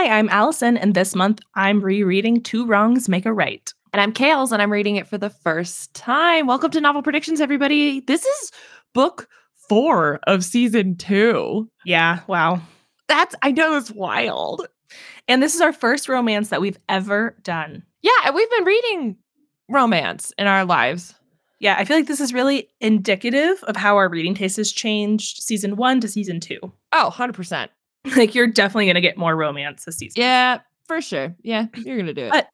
Hi, I'm Allison, and this month I'm rereading Two Wrongs Make a Right. And I'm Kales, and I'm reading it for the first time. Welcome to Novel Predictions, everybody. This is book four of season two. Yeah, wow. That's, I know it's wild. And this is our first romance that we've ever done. Yeah, we've been reading romance in our lives. Yeah, I feel like this is really indicative of how our reading taste has changed season one to season two. Oh, 100%. Like, you're definitely going to get more romance this season. Yeah, for sure. Yeah, you're going to do it. But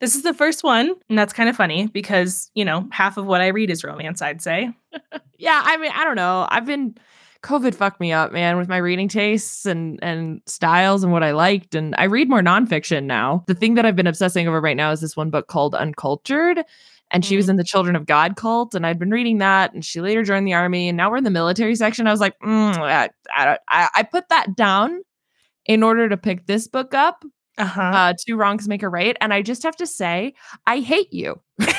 this is the first one, and that's kind of funny because, you know, half of what I read is romance, I'd say. yeah, I mean, I don't know. I've been COVID fucked me up, man, with my reading tastes and and styles and what I liked. And I read more nonfiction now. The thing that I've been obsessing over right now is this one book called Uncultured. And she was Mhm. in the Children of God cult, and I'd been reading that. And she later joined the army, and now we're in the military section. I was like, mm, I, I, I, I put that down in order to pick this book up. Uh-huh. Uh, Two wrongs make a right, and I just have to say, I hate you.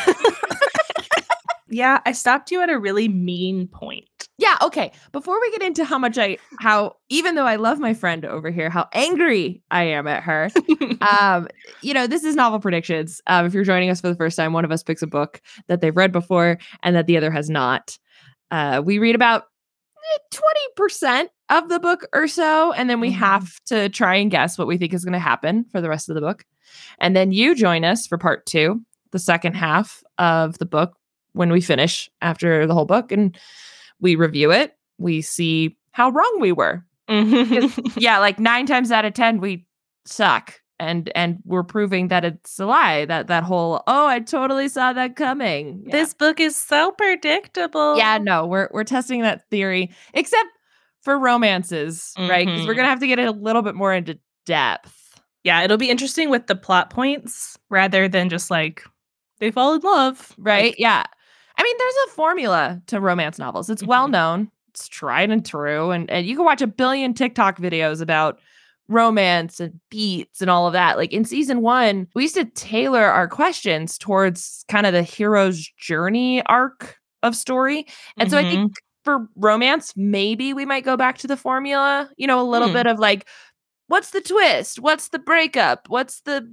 yeah, I stopped you at a really mean point. Yeah, okay. Before we get into how much I how even though I love my friend over here, how angry I am at her. um, you know, this is novel predictions. Um, if you're joining us for the first time, one of us picks a book that they've read before and that the other has not. Uh, we read about twenty percent of the book or so, and then we Mhm. have to try and guess what we think is going to happen for the rest of the book. And then you join us for part two, the second half of the book, when we finish after the whole book, and we review it. We see how wrong we were mm-hmm. yeah, like nine times out of ten, we suck. And and we're proving that it's a lie. That that whole oh, I totally saw that coming. Yeah. This book is so predictable. yeah, no, we're we're testing that theory, except for romances, right? Because we're mm-hmm. gonna have to get a little bit more into depth. Yeah, it'll be interesting with the plot points rather than just like they fall in love. Right? Like, yeah. I mean, there's a formula to romance novels. It's well Mhm. known, it's tried and true. And, and you can watch a billion TikTok videos about romance and beats and all of that. Like in season one, we used to tailor our questions towards kind of the hero's journey arc of story. And so I think for romance, maybe we might go back to the formula, you know, a little Hmm. bit of like, what's the twist? What's the breakup? What's the,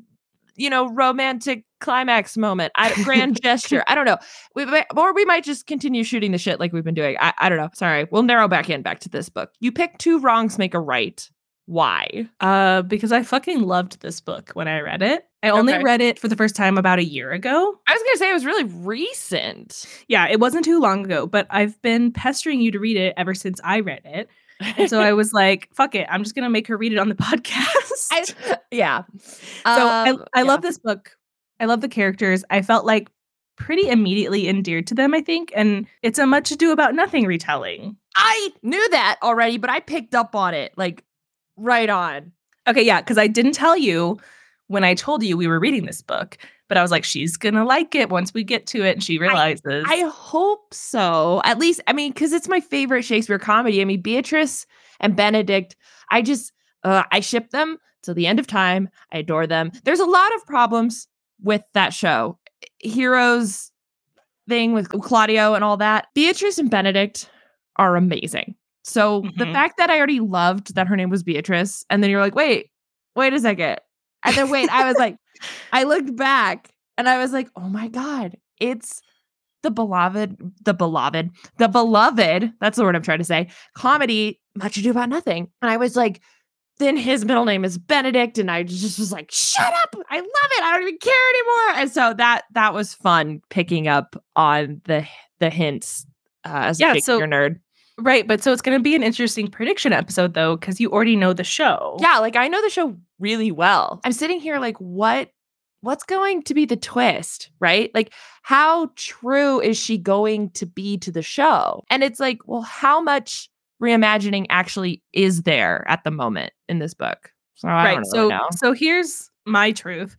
you know, romantic climax moment? I, grand gesture. I don't know. We or we might just continue shooting the shit like we've been doing. I, I don't know. Sorry. We'll narrow back in back to this book. You pick two wrongs, make a right. Why? uh because I fucking loved this book when I read it. I only Okay. read it for the first time about a year ago. I was gonna say it was really recent. Yeah, it wasn't too long ago, but I've been pestering you to read it ever since I read it. And so I was like, fuck it, I'm just going to make her read it on the podcast. I- yeah. so I, Um, I yeah. love this book. I love the characters. I felt like pretty immediately endeared to them, I think. And it's a much ado about nothing retelling. I knew that already, but I picked up on it like right on. Okay, yeah, because I didn't tell you when I told you we were reading this book, but I was like, she's gonna like it once we get to it, and she realizes. I hope so. At least, I mean, because it's my favorite Shakespeare comedy. I mean, Beatrice and Benedict, I just, uh, I ship them till the end of time. I adore them. There's a lot of problems with that show. Heroes thing with Claudio and all that. Beatrice and Benedict are amazing. So the Mhm. fact that I already loved that her name was Beatrice, and then you're like, wait, wait a second. And then wait, I was like, I looked back and I was like, oh my God, it's the beloved, the beloved, the beloved, that's the word I'm trying to say, comedy, Much Ado About Nothing. And I was like, then his middle name is Benedict. And I just was like, shut up. I love it. I don't even care anymore. And so that that was fun picking up on the the hints uh, as Yeah, a so- nerd. right, but so it's gonna be an interesting prediction episode though, because you already know the show. Yeah, like I know the show really well. I'm sitting here like, what what's going to be the twist, right? Like how true is she going to be to the show? And it's like, well, how much reimagining actually is there at the moment in this book? So I right. don't So so here's my truth.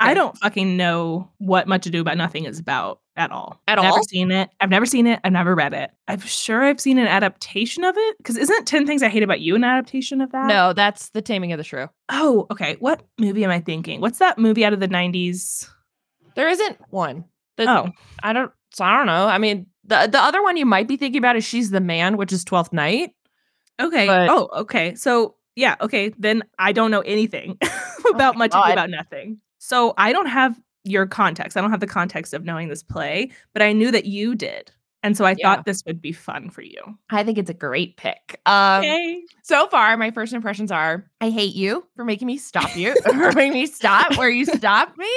I don't fucking know what Much Ado About Nothing is about at all. At never all? seen it. I've never seen it. I've never read it. I'm sure I've seen an adaptation of it. Because isn't 10 Things I Hate About You an adaptation of that? No, that's the taming of the shrew. Oh, okay. What movie am I thinking? What's that movie out of the 90s? There isn't one. The- Oh, I don't so I don't know. I mean, the the other one you might be thinking about is She's the Man, which is 12th Night. okay. But- oh, okay. So Yeah, okay, then I don't know anything about my much about nothing. So I don't have your context. I don't have the context of knowing this play, but I knew that you did. And so I Yeah. thought this would be fun for you. I think it's a great pick. Um, Okay. so far, my first impressions are I hate you for making me stop you, for making me stop where you stopped me.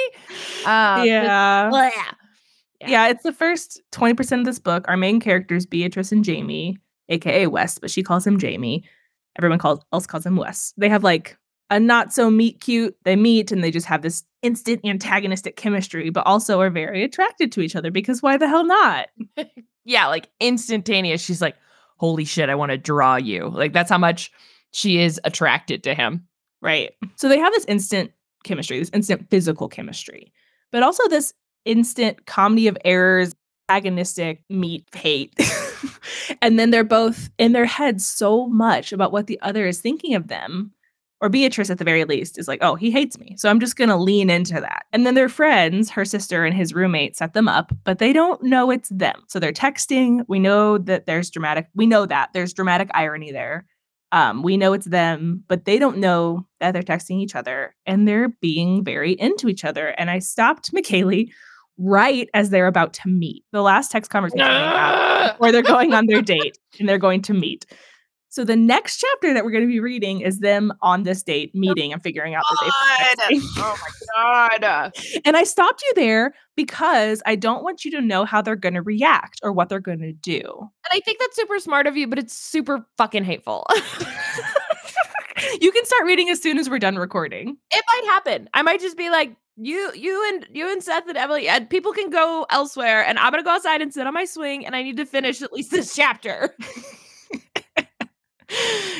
Um, yeah. Yeah, it's the first 20% of this book. Our main characters, Beatrice and Jamie, aka Wes, but she calls him Jamie. Everyone calls else calls him Wes. They have like a not so meet cute. They meet and they just have this instant antagonistic chemistry, but also are very attracted to each other because why the hell not? yeah, like instantaneous. She's like, holy shit, I want to draw you. Like that's how much she is attracted to him. Right. So they have this instant chemistry, this instant physical chemistry, but also this instant comedy of errors, agonistic meet hate. and then they're both in their heads so much about what the other is thinking of them. Or Beatrice, at the very least, is like, oh, he hates me. So I'm just going to lean into that. And then their friends, her sister and his roommate, set them up, but they don't know it's them. So they're texting. We know that there's dramatic, we know that there's dramatic irony there. Um, we know it's them, but they don't know that they're texting each other and they're being very into each other. And I stopped McKaylee right as they're about to meet. The last text conversation they where ah! they're going on their date and they're going to meet. So the next chapter that we're going to be reading is them on this date oh meeting and figuring out that they've oh my god. And I stopped you there because I don't want you to know how they're going to react or what they're going to do. And I think that's super smart of you, but it's super fucking hateful. you can start reading as soon as we're done recording. it might happen. I might just be like, you, you and you and Seth and Emily, and people can go elsewhere, and I'm gonna go outside and sit on my swing, and I need to finish at least this chapter.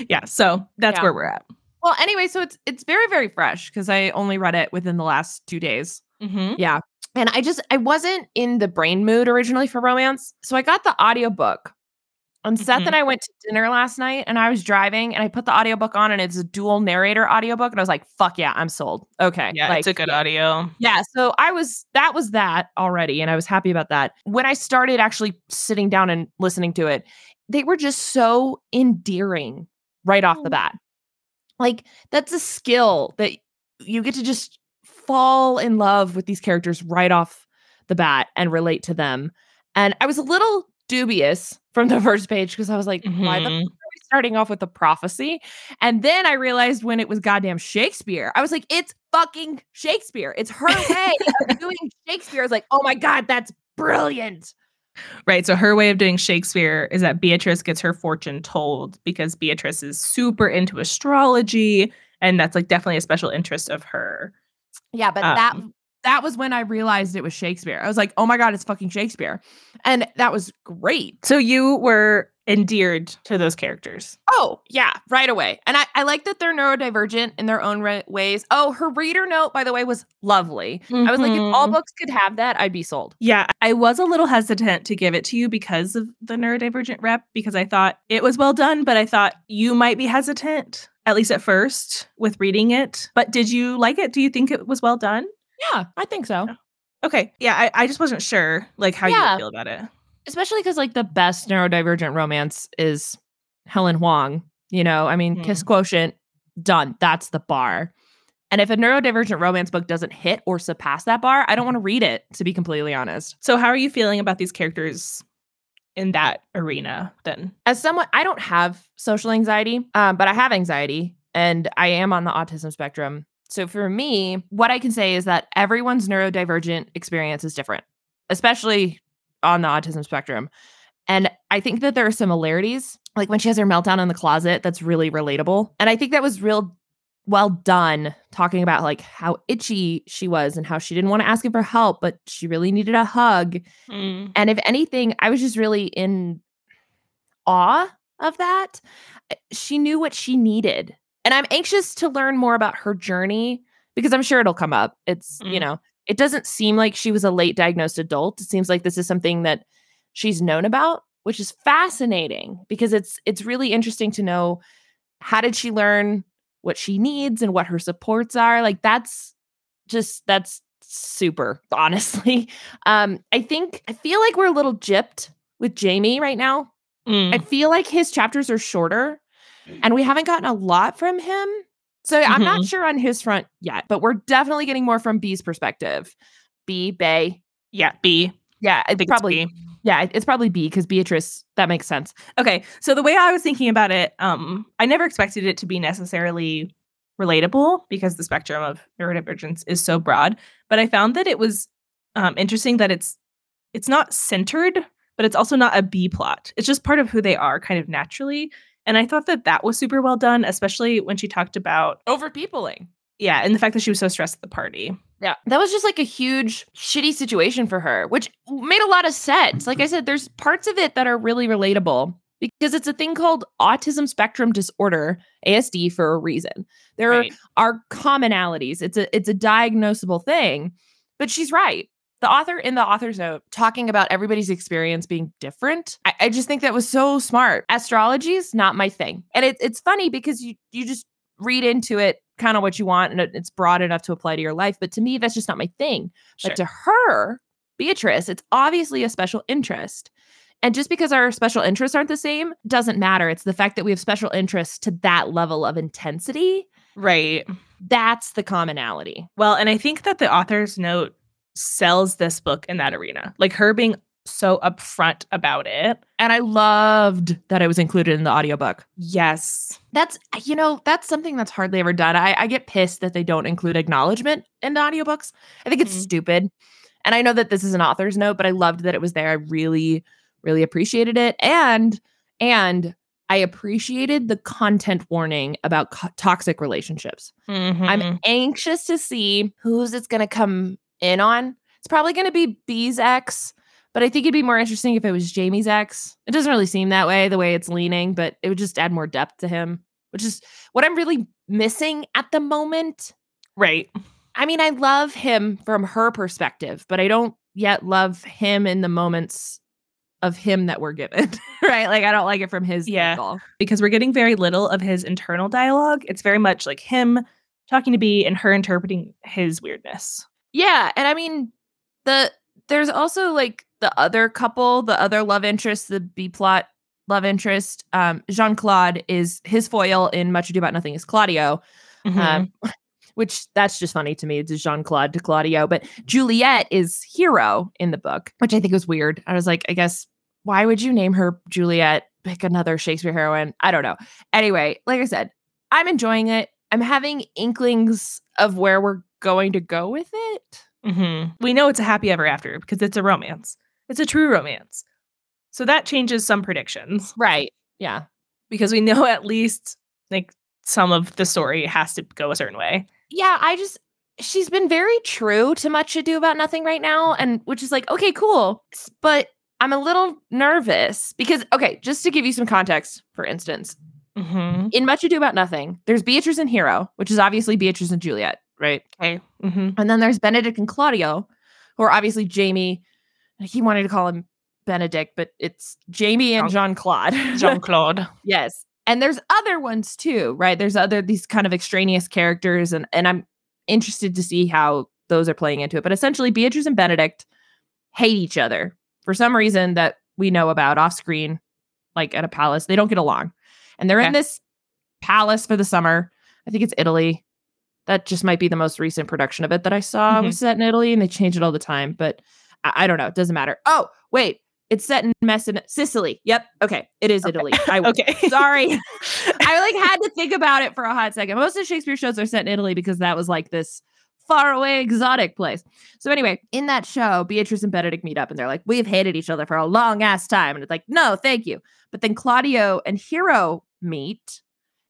yeah, so that's Yeah. where we're at. Well, anyway, so it's it's very very fresh because I only read it within the last two days. Mm-hmm. Yeah, and I just I wasn't in the brain mood originally for romance, so I got the audiobook. And Seth Mhm. and I went to dinner last night, and I was driving, and I put the audiobook on, and it's a dual narrator audiobook, and I was like, "Fuck yeah, I'm sold." Okay, Yeah, like, it's a good yeah. audio. Yeah, so I was that was that already and I was happy about that. When I started actually sitting down and listening to it, they were just so endearing right off the Oh. bat. Like that's a skill that you get to just fall in love with these characters right off the bat and relate to them. And I was a little dubious from the first page because I was like, why the Mhm. we starting off with a prophecy? And then I realized when it was goddamn Shakespeare, I was like, it's fucking Shakespeare. It's her way of doing Shakespeare. I was like, oh my God, that's brilliant. Right. So her way of doing Shakespeare is that Beatrice gets her fortune told because Beatrice is super into astrology. And that's like definitely a special interest of her. Yeah, but Um, that was when I realized it was Shakespeare. I was like, oh my God, it's fucking Shakespeare. And that was great. So you were endeared to those characters. Oh, yeah, right away. And I, I like that they're neurodivergent in their own ra- ways. Oh, her reader note, by the way, was lovely. I was like, if all Mhm. books could have that, I'd be sold. Yeah, I was a little hesitant to give it to you because of the neurodivergent rep, because I thought it was well done, but I thought you might be hesitant, at least at first, with reading it. But did you like it? Do you think it was well done? Yeah, I think so. Okay. Yeah, I, I just wasn't sure like how you Yeah. would feel about it. Especially because like the best neurodivergent romance is Helen Hoang. You know, I mean. Kiss Quotient, done. That's the bar. And if a neurodivergent romance book doesn't hit or surpass that bar, I don't want to read it, to be completely honest. So how are you feeling about these characters in that arena then? As someone, I don't have social anxiety, um, but I have anxiety and I am on the autism spectrum. So for me, what I can say is that everyone's neurodivergent experience is different, especially on the autism spectrum. And I think that there are similarities, like when she has her meltdown in the closet, that's really relatable. And I think that was real well done talking about like how itchy she was and how she didn't want to ask him for help, but she really needed a hug. Mm. And if anything, I was just really in awe of that. Uh, She knew what she needed. And I'm anxious to learn more about her journey because I'm sure it'll come up. It's, you Mm. know, it doesn't seem like she was a late diagnosed adult. It seems like this is something that she's known about, which is fascinating because it's it's really interesting to know how did she learn what she needs and what her supports are. Like that's just that's super honestly. Um I think I feel like we're a little gypped with Jamie right now. I Mm. feel like his chapters are shorter and we haven't gotten a lot from him. So I'm not Mhm. sure on his front yet, but we're definitely getting more from B's perspective. B, Bay. Yeah, B. Yeah, I it's think probably it's B. yeah, it's probably B because Beatrice. That makes sense. Okay, so the way I was thinking about it, um, I never expected it to be necessarily relatable because the spectrum of neurodivergence is so broad. But I found that it was um, interesting that it's it's not centered, but it's also not a B plot. It's just part of who they are, kind of naturally. And I thought that that was super well done, especially when she talked about Overpeopling. yeah, and the fact that she was so stressed at the party. Yeah. That was just like a huge shitty situation for her, which made a lot of sense. Like I said, there's parts of it that are really relatable because it's a thing called autism spectrum disorder, ASD for a reason. There Right. are commonalities. It's a it's a diagnosable thing. But she's right. The author in the author's note talking about everybody's experience being different. I, I just think that was so smart. Astrology is not my thing. And it, it's funny because you you just read into it kind of what you want and it- it's broad enough to apply to your life. But to me, that's just not my thing. Sure. But to her, Beatrice, it's obviously a special interest. And just because our special interests aren't the same doesn't matter. It's the fact that we have special interests to that level of intensity. Right. That's the commonality. Well, and I think that the author's note sells this book in that arena. Like her being so upfront about it. And I loved that it was included in the audiobook. Yes. That's, you know, that's something that's hardly ever done. I, I get pissed that they don't include acknowledgement in the audiobooks. I think it's Mhm. stupid. And I know that this is an author's note, but I loved that it was there. I really, really appreciated it. And, and I appreciated the content warning about co- toxic relationships. Mhm. I'm anxious to see who's it's going to come in on. It's probably going to be B's ex, but I think it'd be more interesting if it was Jamie's ex. It doesn't really seem that way, the way it's leaning, but it would just add more depth to him, which is what I'm really missing at the moment. right. I mean, I love him from her perspective, but I don't yet love him in the moments of him that we're given, right? Like, I don't like it from his Yeah. angle. Because we're getting very little of his internal dialogue. It's very much like him talking to B and her interpreting his weirdness. Yeah, and I mean the there's also like the other couple, the other love interest, the B plot love interest. Um, Jean Claude is his foil in Much Ado About Nothing is Claudio, Mhm. um, which that's just funny to me. It's Jean Claude to Claudio, but Juliet is hero in the book, which I think was weird. I was like, I guess why would you name her Juliet? Pick another Shakespeare heroine. I don't know. Anyway, like I said, I'm enjoying it. I'm having inklings of where we're going to go with it. Mhm. We know it's a happy ever after because it's a romance. It's a true romance. So that changes some predictions Right. Yeah. because we know at least like some of the story has to go a certain way. Yeah. I just, she's been very true to Much Ado About Nothing right now. And which is like, okay, cool. But I'm a little nervous because, okay, just to give you some context, for instance, Mm-hmm. in Much Ado About Nothing, there's Beatrice and Hero, which is obviously Beatrice and Juliet, right? Okay. Mm-hmm. And then there's Benedict and Claudio, who are obviously Jamie. He wanted to call him Benedict, but it's Jamie and Jean Claude. Jean Claude. Yes. And there's other ones too, right? There's other these kind of extraneous characters and and I'm interested to see how those are playing into it. But essentially Beatrice and Benedict hate each other for some reason that we know about off screen like at a palace. They don't get along. And they're in this palace for the summer. I think it's Italy. That just might be the most recent production of it that I saw Mhm. was set in Italy and they change it all the time, but I, I don't know. It doesn't matter. Oh, wait. It's set in Messina Sicily. Yep. Okay. It is Okay. Italy. I Okay. Sorry. I like had to think about it for a hot second. Most of Shakespeare shows are set in Italy because that was like this far away exotic place. So anyway, in that show, Beatrice and Benedict meet up and they're like, "We've hated each other for a long ass time." And it's like, "No, thank you." But then Claudio and Hero meet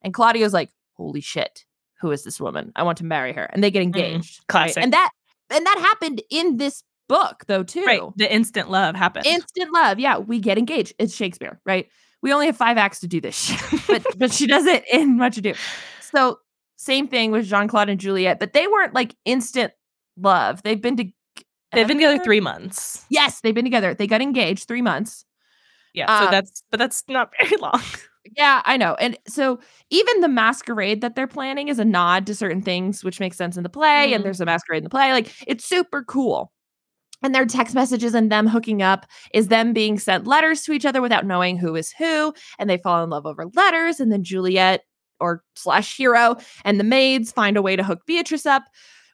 and Claudio's like, "Holy shit. Who is this woman? I want to marry her." And they get engaged. right? classic. And that and that happened in this book though too. right. The instant love happened. Instant love. Yeah, we get engaged. It's Shakespeare, right? We only have five acts to do this but but she does it in Much Ado. So same thing with Jean Claude and Juliet, but they weren't like instant love. They've been to They've been together three months. Yes, they've been together. They got engaged three months. Yeah. Um, so that's but that's not very long. Yeah, I know. And so even the masquerade that they're planning is a nod to certain things, which makes sense in the play. And Mhm. there's a masquerade in the play. Like it's super cool. and their text messages and them hooking up is them being sent letters to each other without knowing who is who and they fall in love over letters and then juliet or slash hero and the maids find a way to hook beatrice up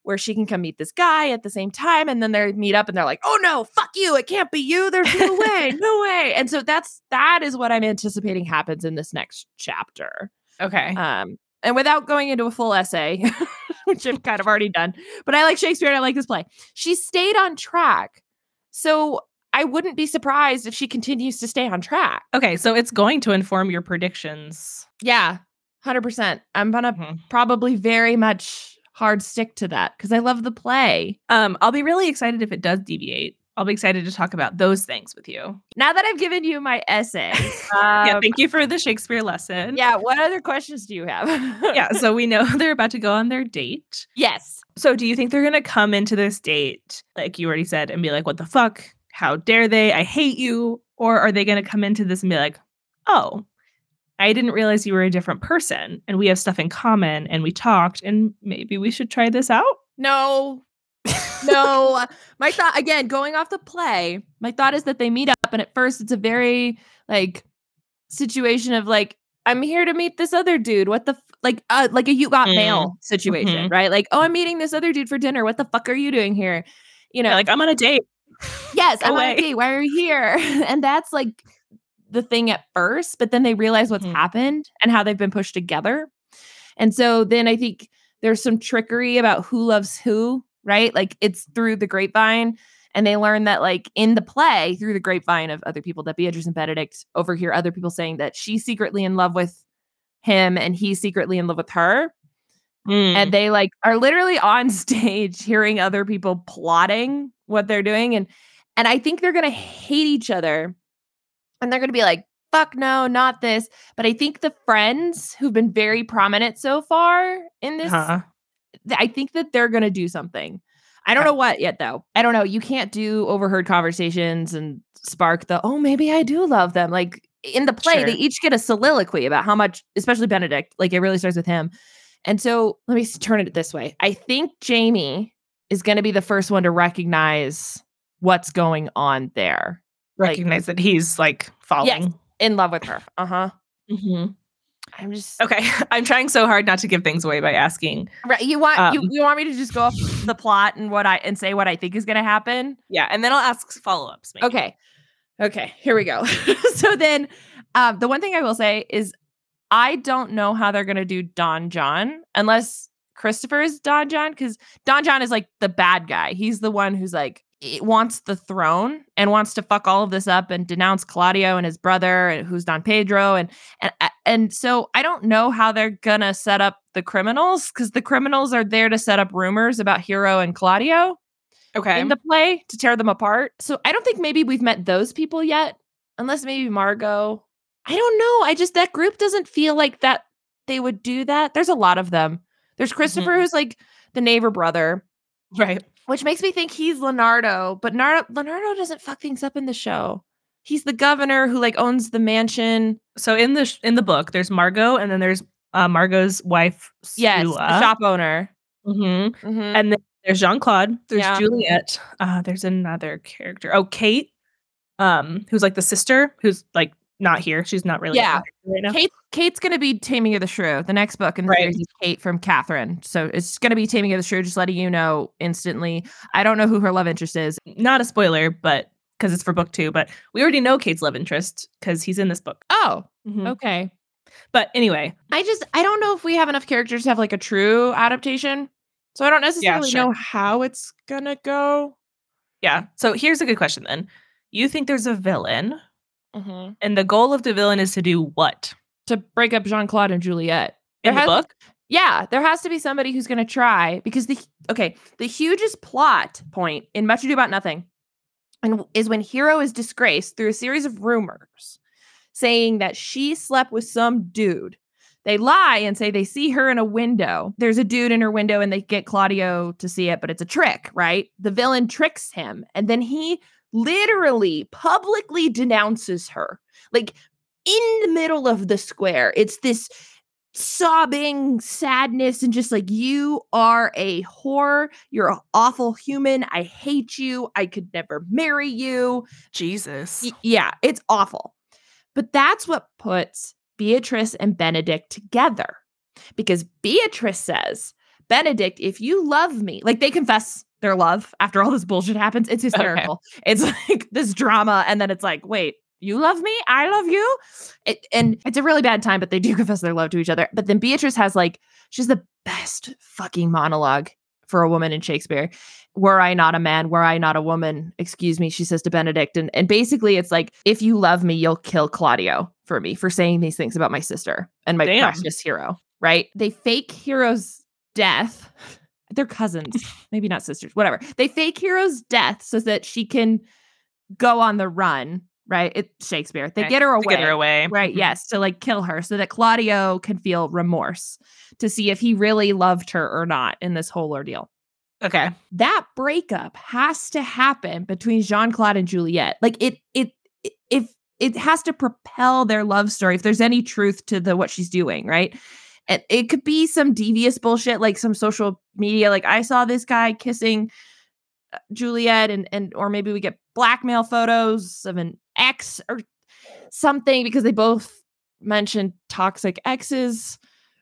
where she can come meet this guy at the same time and then they meet up and they're like oh no fuck you it can't be you there's no way no way and so that's that is what i'm anticipating happens in this next chapter Okay. um and without going into a full essay which i've kind of already done but i like shakespeare and i like this play she stayed on track so i wouldn't be surprised if she continues to stay on track okay. So it's going to inform your predictions. yeah 100% i'm gonna Mhm. probably very much hard stick to that because i love the play Um, I'll be really excited if it does deviate. I'll be excited to talk about those things with you. now that i've given you my essay yeah. um, Thank you for the Shakespeare lesson. yeah what other questions do you have yeah. So we know they're about to go on their date. yes So do you think they're gonna come into this date, like you already said, and be like, "What the fuck? How dare they? I hate you," or are they gonna come into this and be like, "Oh, I didn't realize you were a different person, and we have stuff in common, and we talked, and maybe we should try this out." no no my thought again going off the play my thought is that they meet up and at first it's a very like situation of like i'm here to meet this other dude what the f-? like uh like a you got Mm. mail situation Mhm. right like oh i'm meeting this other dude for dinner what the fuck are you doing here you know Yeah, like I'm on a date. yes i'm on a date why are you here and that's like the thing at first but then they realize what's Mhm. happened and how they've been pushed together and so then i think there's some trickery about who loves who right like it's through the grapevine and they learn that like in the play through the grapevine of other people that beatrice and benedict overhear other people saying that she's secretly in love with him and he's secretly in love with her Mm. and they like are literally on stage hearing other people plotting what they're doing and and i think they're gonna hate each other and they're gonna be like fuck no not this. But i think the friends who've been very prominent so far in this Uh-huh. i think that they're gonna do something. I don't know what yet though. I don't know. You can't do overheard conversations and spark the oh maybe i do love them. Like in the play they each get a soliloquy about how much especially benedict like it really starts with him. And so let me turn it this way. I think Jamie is going to be the first one to recognize what's going on there. Like- Recognize that he's like falling. In love with her. Uh huh. Mhm. I'm just Okay, I'm trying so hard not to give things away by asking. right. You want you, Um, you want me to just go off the plot and what I and say what I think is going to happen? Yeah, and then I'll ask follow ups. Okay. Okay, here we go. so then um the one thing I will say is I don't know how they're going to do Don John unless Christopher is Don John cuz Don John is like the bad guy. He's the one who's like i- wants the throne and wants to fuck all of this up and denounce Claudio and his brother and who's Don Pedro and and and so I don't know how they're to set up the criminals cuz the criminals are there to set up rumors about Hero and Claudio Okay. in the play to tear them apart. So I don't think maybe we've met those people yet, unless maybe Margot. I don't know. I just that group doesn't feel like that they would do that. There's a lot of them. There's Christopher, Mhm. who's like the neighbor brother, right. Which makes me think he's Leonardo, but Nar- Leonardo doesn't fuck things up in the show. He's the governor who like owns the mansion. So in the sh- in the book, there's Margot, and then there's uh, Margot's wife. Yes, Sula. shop owner. Mhm. Mhm. And then there's Jean Claude. There's Yeah. Juliet. Uh, there's another character. Oh, Kate. Um, who's like the sister, who's like not here. She's not really Yeah. right now. Kate, Kate's gonna be Taming of the Shrew. The next book in the Right. series is Kate from Catherine. So it's gonna be Taming of the Shrew. Just letting you know instantly. I don't know who her love interest is. Not a spoiler, but because it's for book two. But we already know Kate's love interest because he's in this book. Oh, Mhm. okay. But anyway, I just I don't know if we have enough characters to have like a true adaptation. So I don't necessarily sure. know how it's gonna go. yeah. So here's a good question then. You think there's a villain, Mm-hmm. and the goal of the villain is to do what? To break up Jean Claude and Juliet. In There the has- book? Yeah, there has to be somebody who's going to try because the okay, the hugest plot point in Much Ado About Nothing and is when Hero is disgraced through a series of rumors saying that she slept with some dude. They lie and say they see her in a window. There's a dude in her window and they get Claudio to see it, but it's a trick, right? The villain tricks him and then he literally publicly denounces her. Like in the middle of the square. It's this sobbing sadness and just like you are a whore you're an awful human i hate you i could never marry you Jesus. Y- yeah it's awful but that's what puts beatrice and benedict together because beatrice says benedict if you love me like they confess their love after all this bullshit happens it's hysterical. It's like this drama and then it's like wait you love me? I love you? It, and it's a really bad time but they do confess their love to each other. But then beatrice has like she's the best fucking monologue for a woman in shakespeare. Were i not a man were i not a woman excuse me she says to benedict and, and basically it's like if you love me you'll kill claudio for me for saying these things about my sister and my Damn. precious hero right? They fake hero's death they're cousins maybe not sisters whatever. They fake hero's death so that she can go on the run right? It's shakespeare. They get her To away get her away. right Mhm. yes to like kill her so that claudio can feel remorse to see if he really loved her or not in this whole ordeal. Okay. that breakup has to happen between jean-claude and juliet. Like it it it- if it has to propel their love story if there's any truth to the what she's doing right and it could be some devious bullshit like some social media like i saw this guy kissing uh, juliet and and or maybe we get blackmail photos of an ex or something because they both mentioned toxic exes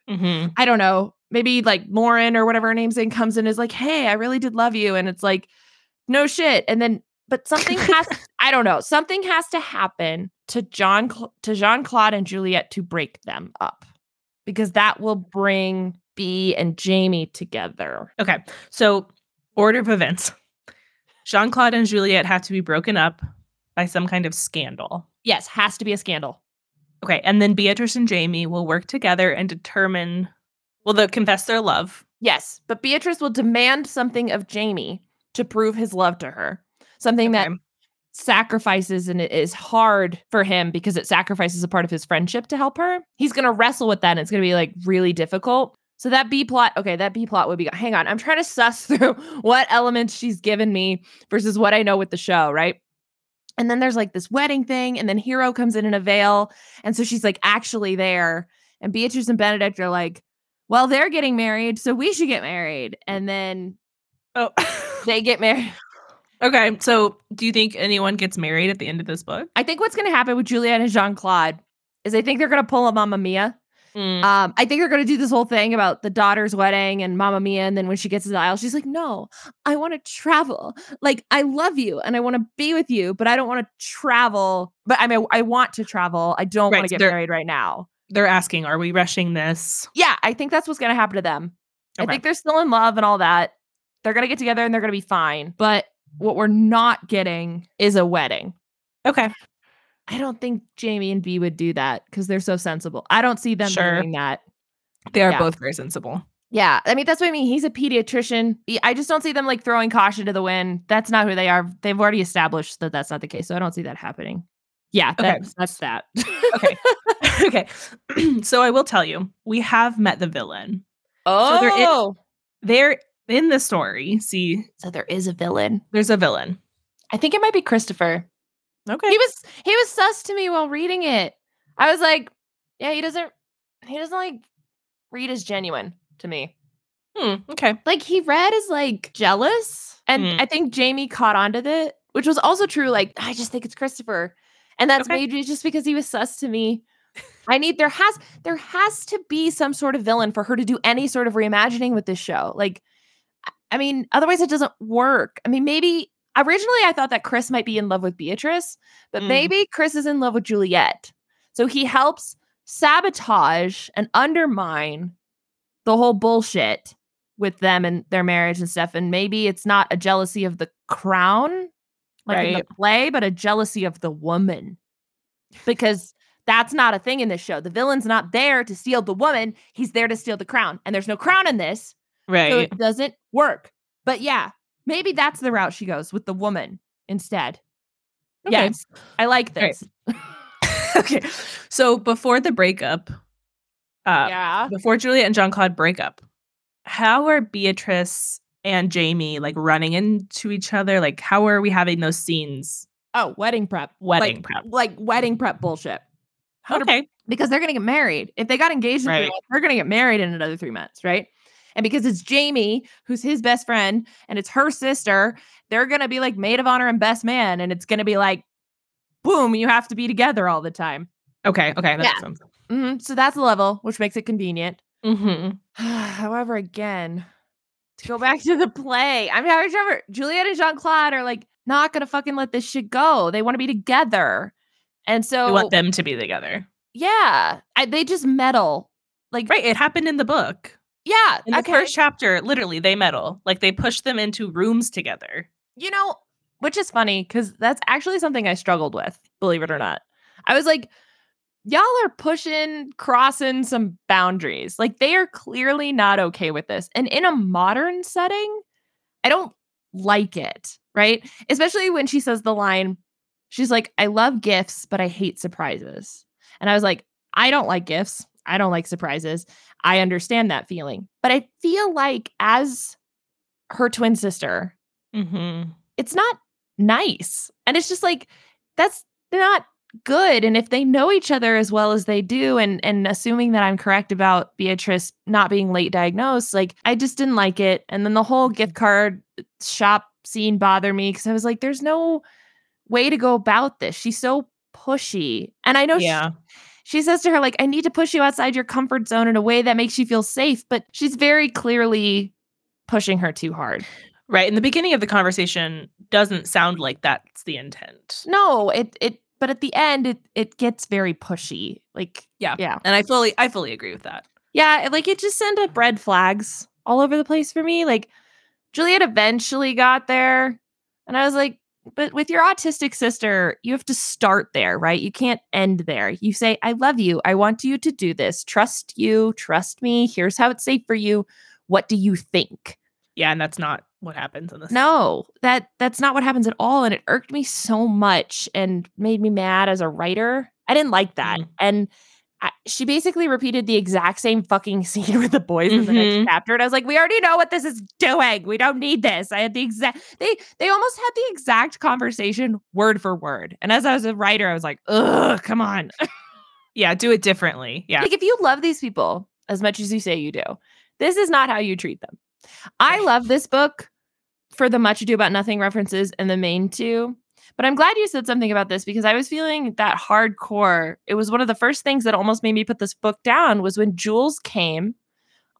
hmm I don't know, maybe like Lauren or whatever her name's in comes in is like, hey, I really did love you. And it's like, no shit. And then, but something has, I don't know, something has to happen to John, to Jean Claude and Juliet to break them up because that will bring B and Jamie together. Okay. So, order of events Jean Claude and Juliet have to be broken up by some kind of scandal. Yes, has to be a scandal. Okay. And then Beatrice and Jamie will work together and determine, well, they'll confess their love. Yes, but Beatrice will demand something of Jamie to prove his love to her. Something that Okay. Sacrifices and it is hard for him because it sacrifices a part of his friendship to help her. He's going to wrestle with that and it's going to be like really difficult. So that B plot, okay, that B plot would be hang on, I'm trying to suss through what elements she's given me versus what I know with the show, right? And then there's like this wedding thing and then Hero comes in in a veil and so she's like actually there and Beatrice and Benedict are like, "Well, they're getting married, so we should get married." And then Oh. they get married. Okay. So, do you think anyone gets married at the end of this book? I think what's going to happen with Juliet and Jean Claude is I think they're going to pull a Mamma Mia. Mm. Um, I think they're going to do this whole thing about the daughter's wedding and Mamma Mia. And then when she gets to the aisle, she's like, no, I want to travel. Like, I love you and I want to be with you, but I don't want to travel. But I mean, I want to travel. I don't Right, want to so get married right now. They're asking, are we rushing this? Yeah, I think that's what's going to happen to them. I think they're still in love and all that. They're going to get together and they're going to be fine. But what we're not getting is a wedding. Okay. I don't think Jamie and B would do that because they're so sensible. I don't see them Sure. doing that. They are Yeah. both very sensible. Yeah, I mean that's what I mean. He's a pediatrician. I just don't see them like throwing caution to the wind. That's not who they are. They've already established that that's not the case, so I don't see that happening. Yeah, Okay. that's, that. Okay. okay. so, I will tell you, we have met the villain. oh, there is- so They're in the story. See, So there is a villain. there's a villain. I think it might be Christopher. Okay. He was he was sus to me while reading it. I was like, yeah, he doesn't he doesn't like read as genuine to me. Hmm, okay. like he read as like jealous and Mm. i think jamie caught onto that which was also true like i just think it's christopher and that's Okay. maybe just because he was sus to me i need there has there has to be some sort of villain for her to do any sort of reimagining with this show like I- mean otherwise it doesn't work i mean maybe originally i thought that chris might be in love with beatrice but Mm. maybe chris is in love with juliet so he helps sabotage and undermine the whole bullshit with them and their marriage and stuff. And maybe it's not a jealousy of the crown, like in the play, but a jealousy of the woman. Because that's not a thing in this show. The villain's not there to steal the woman, he's there to steal the crown. And there's no crown in this, Right. so it doesn't work. But yeah, maybe that's the route she goes with the woman instead. Okay. Yes, I like All right. this. okay. So before the breakup, uh, yeah. before Juliet and Jean Claude break up, how are Beatrice and Jamie like running into each other? Like, how are we having those scenes? Oh, wedding prep. Wedding like, prep. Like wedding prep bullshit. Okay. because they're going to get married. If they got engaged, Right. months, they're going to get married in another three months, right? And because it's Jamie, who's his best friend, and it's her sister, they're going to be like maid of honor and best man. And it's going to be like, boom, you have to be together all the time. Okay. Okay. That Yeah. makes sense. Mhm, So that's the level, which makes it convenient. Mm-hmm. However, again, to go back to the play, I'm having Trevor, Juliet and Jean Claude are like not gonna fucking let this shit go. They want to be together, and so We want them to be together. yeah, I, they just meddle. Like Right. It happened in the book. Yeah, In the okay. first chapter, literally, they meddle. Like they push them into rooms together. you know, which is funny because that's actually something I struggled with, believe it or not. I was like, y'all are pushing, crossing some boundaries. Like they are clearly not okay with this. And in a modern setting, I don't like it, right? Especially when she says the line, she's like, I love gifts, but I hate surprises. And I was like, I don't like gifts. I don't like surprises. I understand that feeling. But I feel like as her twin sister, Mm-hmm. it's not nice. And it's just like that's not good. And if they know each other as well as they do, and and assuming that I'm correct about Beatrice not being late diagnosed, like I just didn't like it. And then the whole gift card shop scene bothered me because I was like, there's no way to go about this. She's so pushy. And I know Yeah. she says to her, like, I need to push you outside your comfort zone in a way that makes you feel safe. But she's very clearly pushing her too hard. Right. In the beginning of the conversation, doesn't sound like that's the intent. No, it it but at the end it it gets very pushy. Like Yeah. yeah. And I fully, I fully agree with that. Yeah, like it just sent up red flags all over the place for me. Like Juliet eventually got there and I was like, but with your autistic sister, you have to start there, right? You can't end there. You say, I love you. I want you to do this. Trust you. Trust me. Here's how it's safe for you. What do you think? Yeah, and that's not what happens in this. No, that that's not what happens at all, and it irked me so much and made me mad as a writer. I didn't like that, Mhm. and I, she basically repeated the exact same fucking scene with the boys in the next Mhm. chapter, and I was like, "We already know what this is doing. We don't need this." I had the exact they they almost had the exact conversation word for word, and as I was a writer, I was like, "Ugh, come on." Yeah, do it differently. Yeah. Like if you love these people as much as you say you do, this is not how you treat them. I love this book for the much ado about nothing references and the main two. But I'm glad you said something about this because I was feeling that hardcore. It was one of the first things that almost made me put this book down was when Jules came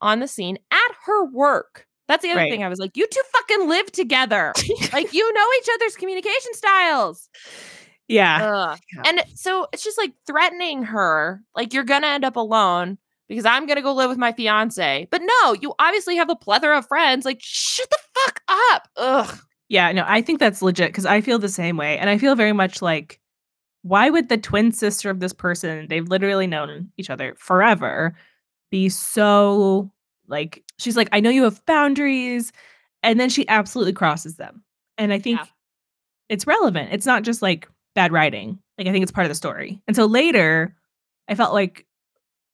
on the scene at her work. That's the other Right. thing. I was like, you two fucking live together. like you know each other's communication styles. yeah. Ugh. And so it's just like threatening her, like you're gonna end up alone because I'm gonna go live with my fiance. But no, you obviously have a plethora of friends. Like, shut the fuck up. Ugh. Yeah, no, I think that's legit because I feel the same way. And I feel very much like, why would the twin sister of this person, they've literally known each other forever, be so like, she's like, I know you have boundaries. And then she absolutely crosses them. And I think Yeah. it's relevant. It's not just like bad writing. Like, I think it's part of the story. And so later, I felt like,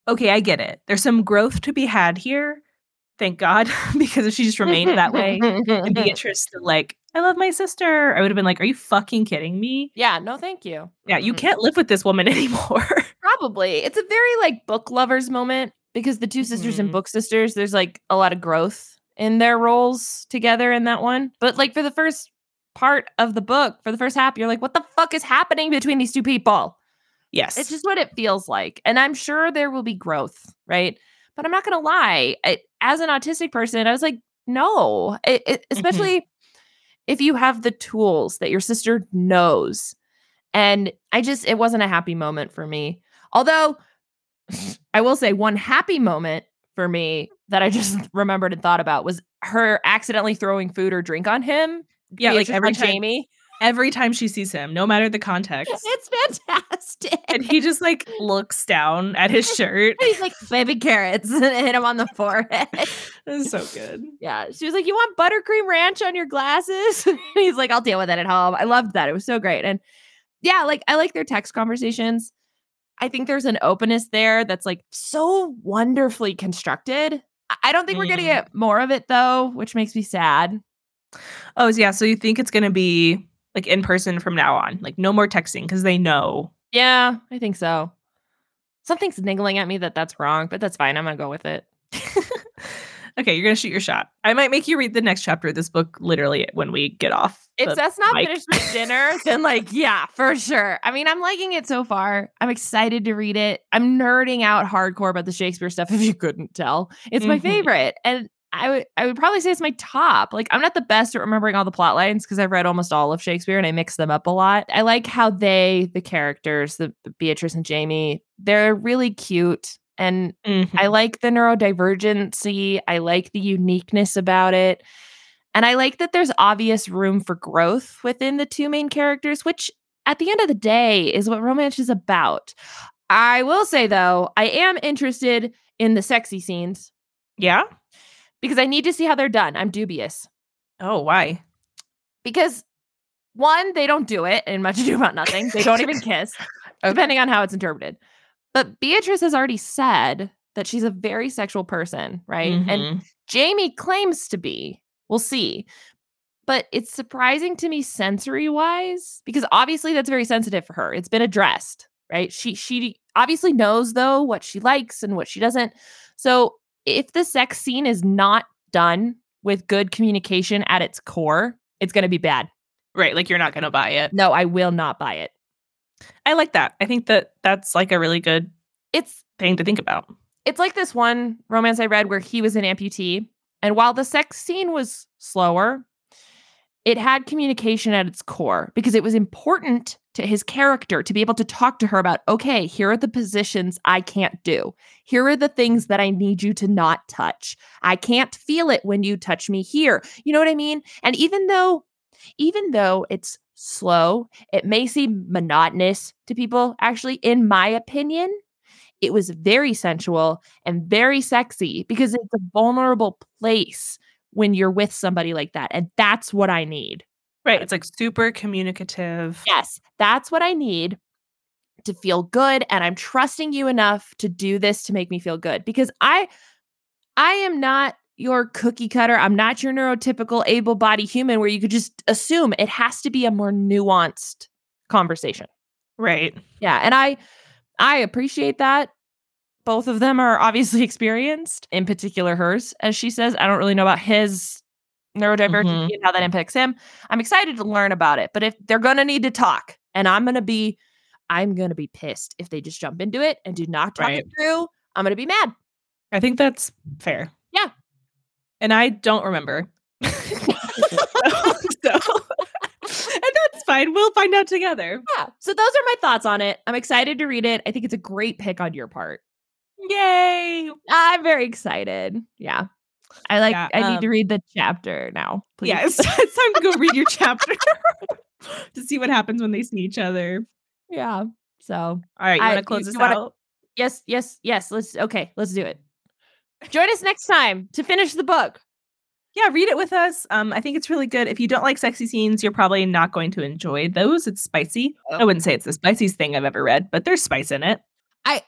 okay, I get it. There's some growth to be had here. Thank God, because if she just remained that way, and Beatrice still like, I love my sister. I would have been like, Are you fucking kidding me? yeah, no, thank you. Yeah, you Mhm. can't live with this woman anymore. Probably. It's a very like book lovers moment because the two sisters and Mhm. book sisters, there's like a lot of growth in their roles together in that one. But like for the first part of the book, for the first half, you're like, what the fuck is happening between these two people? yes. It's just what it feels like. And I'm sure there will be growth, right? But I'm not going to lie. I, as an autistic person, I was like, no, it, it- mm-hmm. especially if you have the tools that your sister knows. And I just, it wasn't a happy moment for me. Although I will say one happy moment for me that I just remembered and thought about was her accidentally throwing food or drink on him. yeah, like every time Jamie. Every time she sees him, no matter the context. It's fantastic. and he just like looks down at his shirt. He's like baby carrots and hit him on the forehead. It's so good. Yeah. She was like, You want buttercream ranch on your glasses? He's like, I'll deal with it at home. I loved that. It was so great. And yeah, like I like their text conversations. I think there's an openness there that's like so wonderfully constructed. I- don't think we're gonna Mm. get more of it though, which makes me sad. Oh, yeah. So you think it's gonna be like in person from now on? Like no more texting because they know. Yeah, I think so. Something's niggling at me that that's wrong, but that's fine. I'm gonna go with it. okay, you're gonna shoot your shot. I might make you read the next chapter of this book literally when we get off. If that's not mic. finished with dinner, then like, yeah, for sure. I mean, I'm liking it so far. I'm excited to read it. I'm nerding out hardcore about the Shakespeare stuff, if you couldn't tell. It's my Mhm. favorite. And I would I would probably say it's my top. Like I'm not the best at remembering all the plot lines because I've read almost all of Shakespeare and I mix them up a lot. I like how they, the characters, the Beatrice and Jamie, they're really cute. And Mhm. I like the neurodivergency. I like the uniqueness about it. And I like that there's obvious room for growth within the two main characters, which at the end of the day is what romance is about. I will say, though, I am interested in the sexy scenes yeah. Because I need to see how they're done. I'm dubious. Oh, why? Because one, they don't do it in Much Ado About Nothing. They don't even kiss, depending on how it's interpreted. But Beatrice has already said that she's a very sexual person, right? And Mhm. Jamie claims to be. We'll see. But it's surprising to me sensory wise because obviously that's very sensitive for her. It's been addressed, right? She she obviously knows though what she likes and what she doesn't. So if the sex scene is not done with good communication at its core, it's going to be bad. right, like you're not gonna buy it. No, I will not buy it. I like that. I think that that's like a really good It's thing to think about. it's like this one romance I read where he was an amputee. And while the sex scene was slower, it had communication at its core because it was important to his character to be able to talk to her about, okay, here are the positions I can't do. Here are the things that I need you to not touch. I can't feel it when you touch me here. You know what I mean? And even though, even though it's slow, it may seem monotonous to people. Actually, in my opinion, it was very sensual and very sexy because it's a vulnerable place when you're with somebody like that. And that's what I need. Right. It's like super communicative. Yes, that's what I need to feel good. And I'm trusting you enough to do this to make me feel good because I I am not your cookie cutter. I'm not your neurotypical able bodied human where you could just assume it has to be a more nuanced conversation. Right. Yeah, and I I appreciate that. Both of them are obviously experienced, in particular hers, as she says. I don't really know about his neurodivergency mm-hmm. and how that impacts him. I'm excited to learn about it, but if they're going to need to talk and I'm going to be I'm going to be pissed if they just jump into it and do not talk Right. it through. I'm going to be mad. I think that's fair. Yeah. And I don't remember. so, and that's fine. We'll find out together. Yeah. So those are my thoughts on it. I'm excited to read it. I think it's a great pick on your part. Yay. I'm very excited. Yeah. I like Yeah, I need to um, read the chapter now. Please. Yeah, it's, it's time to go read your chapter to see what happens when they see each other. Yeah. So All right, you I- want to you- close this you wanna- out? yes, yes, yes. Let's okay, let's do it. Join us next time to finish the book. Yeah, read it with us. Um, I think it's really good. If you don't like sexy scenes, you're probably not going to enjoy those. It's spicy. I Oh. wouldn't say it's the spiciest thing I've ever read, but there's spice in it. I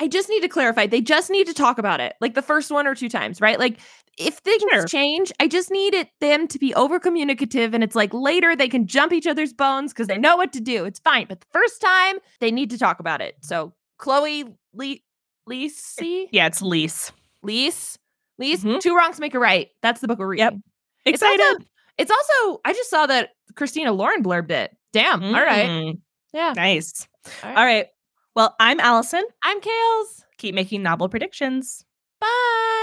I- just need to clarify. They just need to talk about it, like the first one or two times, right? Like if things Sure. change, I just need it them to be over communicative, and it's like later they can jump each other's bones because they know what to do. It's fine, but the first time they need to talk about it. So Chloe Lee Lisi Yeah, it's Liese. Liese Liese Mhm. two wrongs make a right. That's the book we're reading. It's also- Excited. It's also I just saw that Christina Lauren blurbed it. Damn. All right. Mm, Yeah. Nice. All All right. Well, I'm Allison. I'm Kales. Keep making novel predictions. Bye.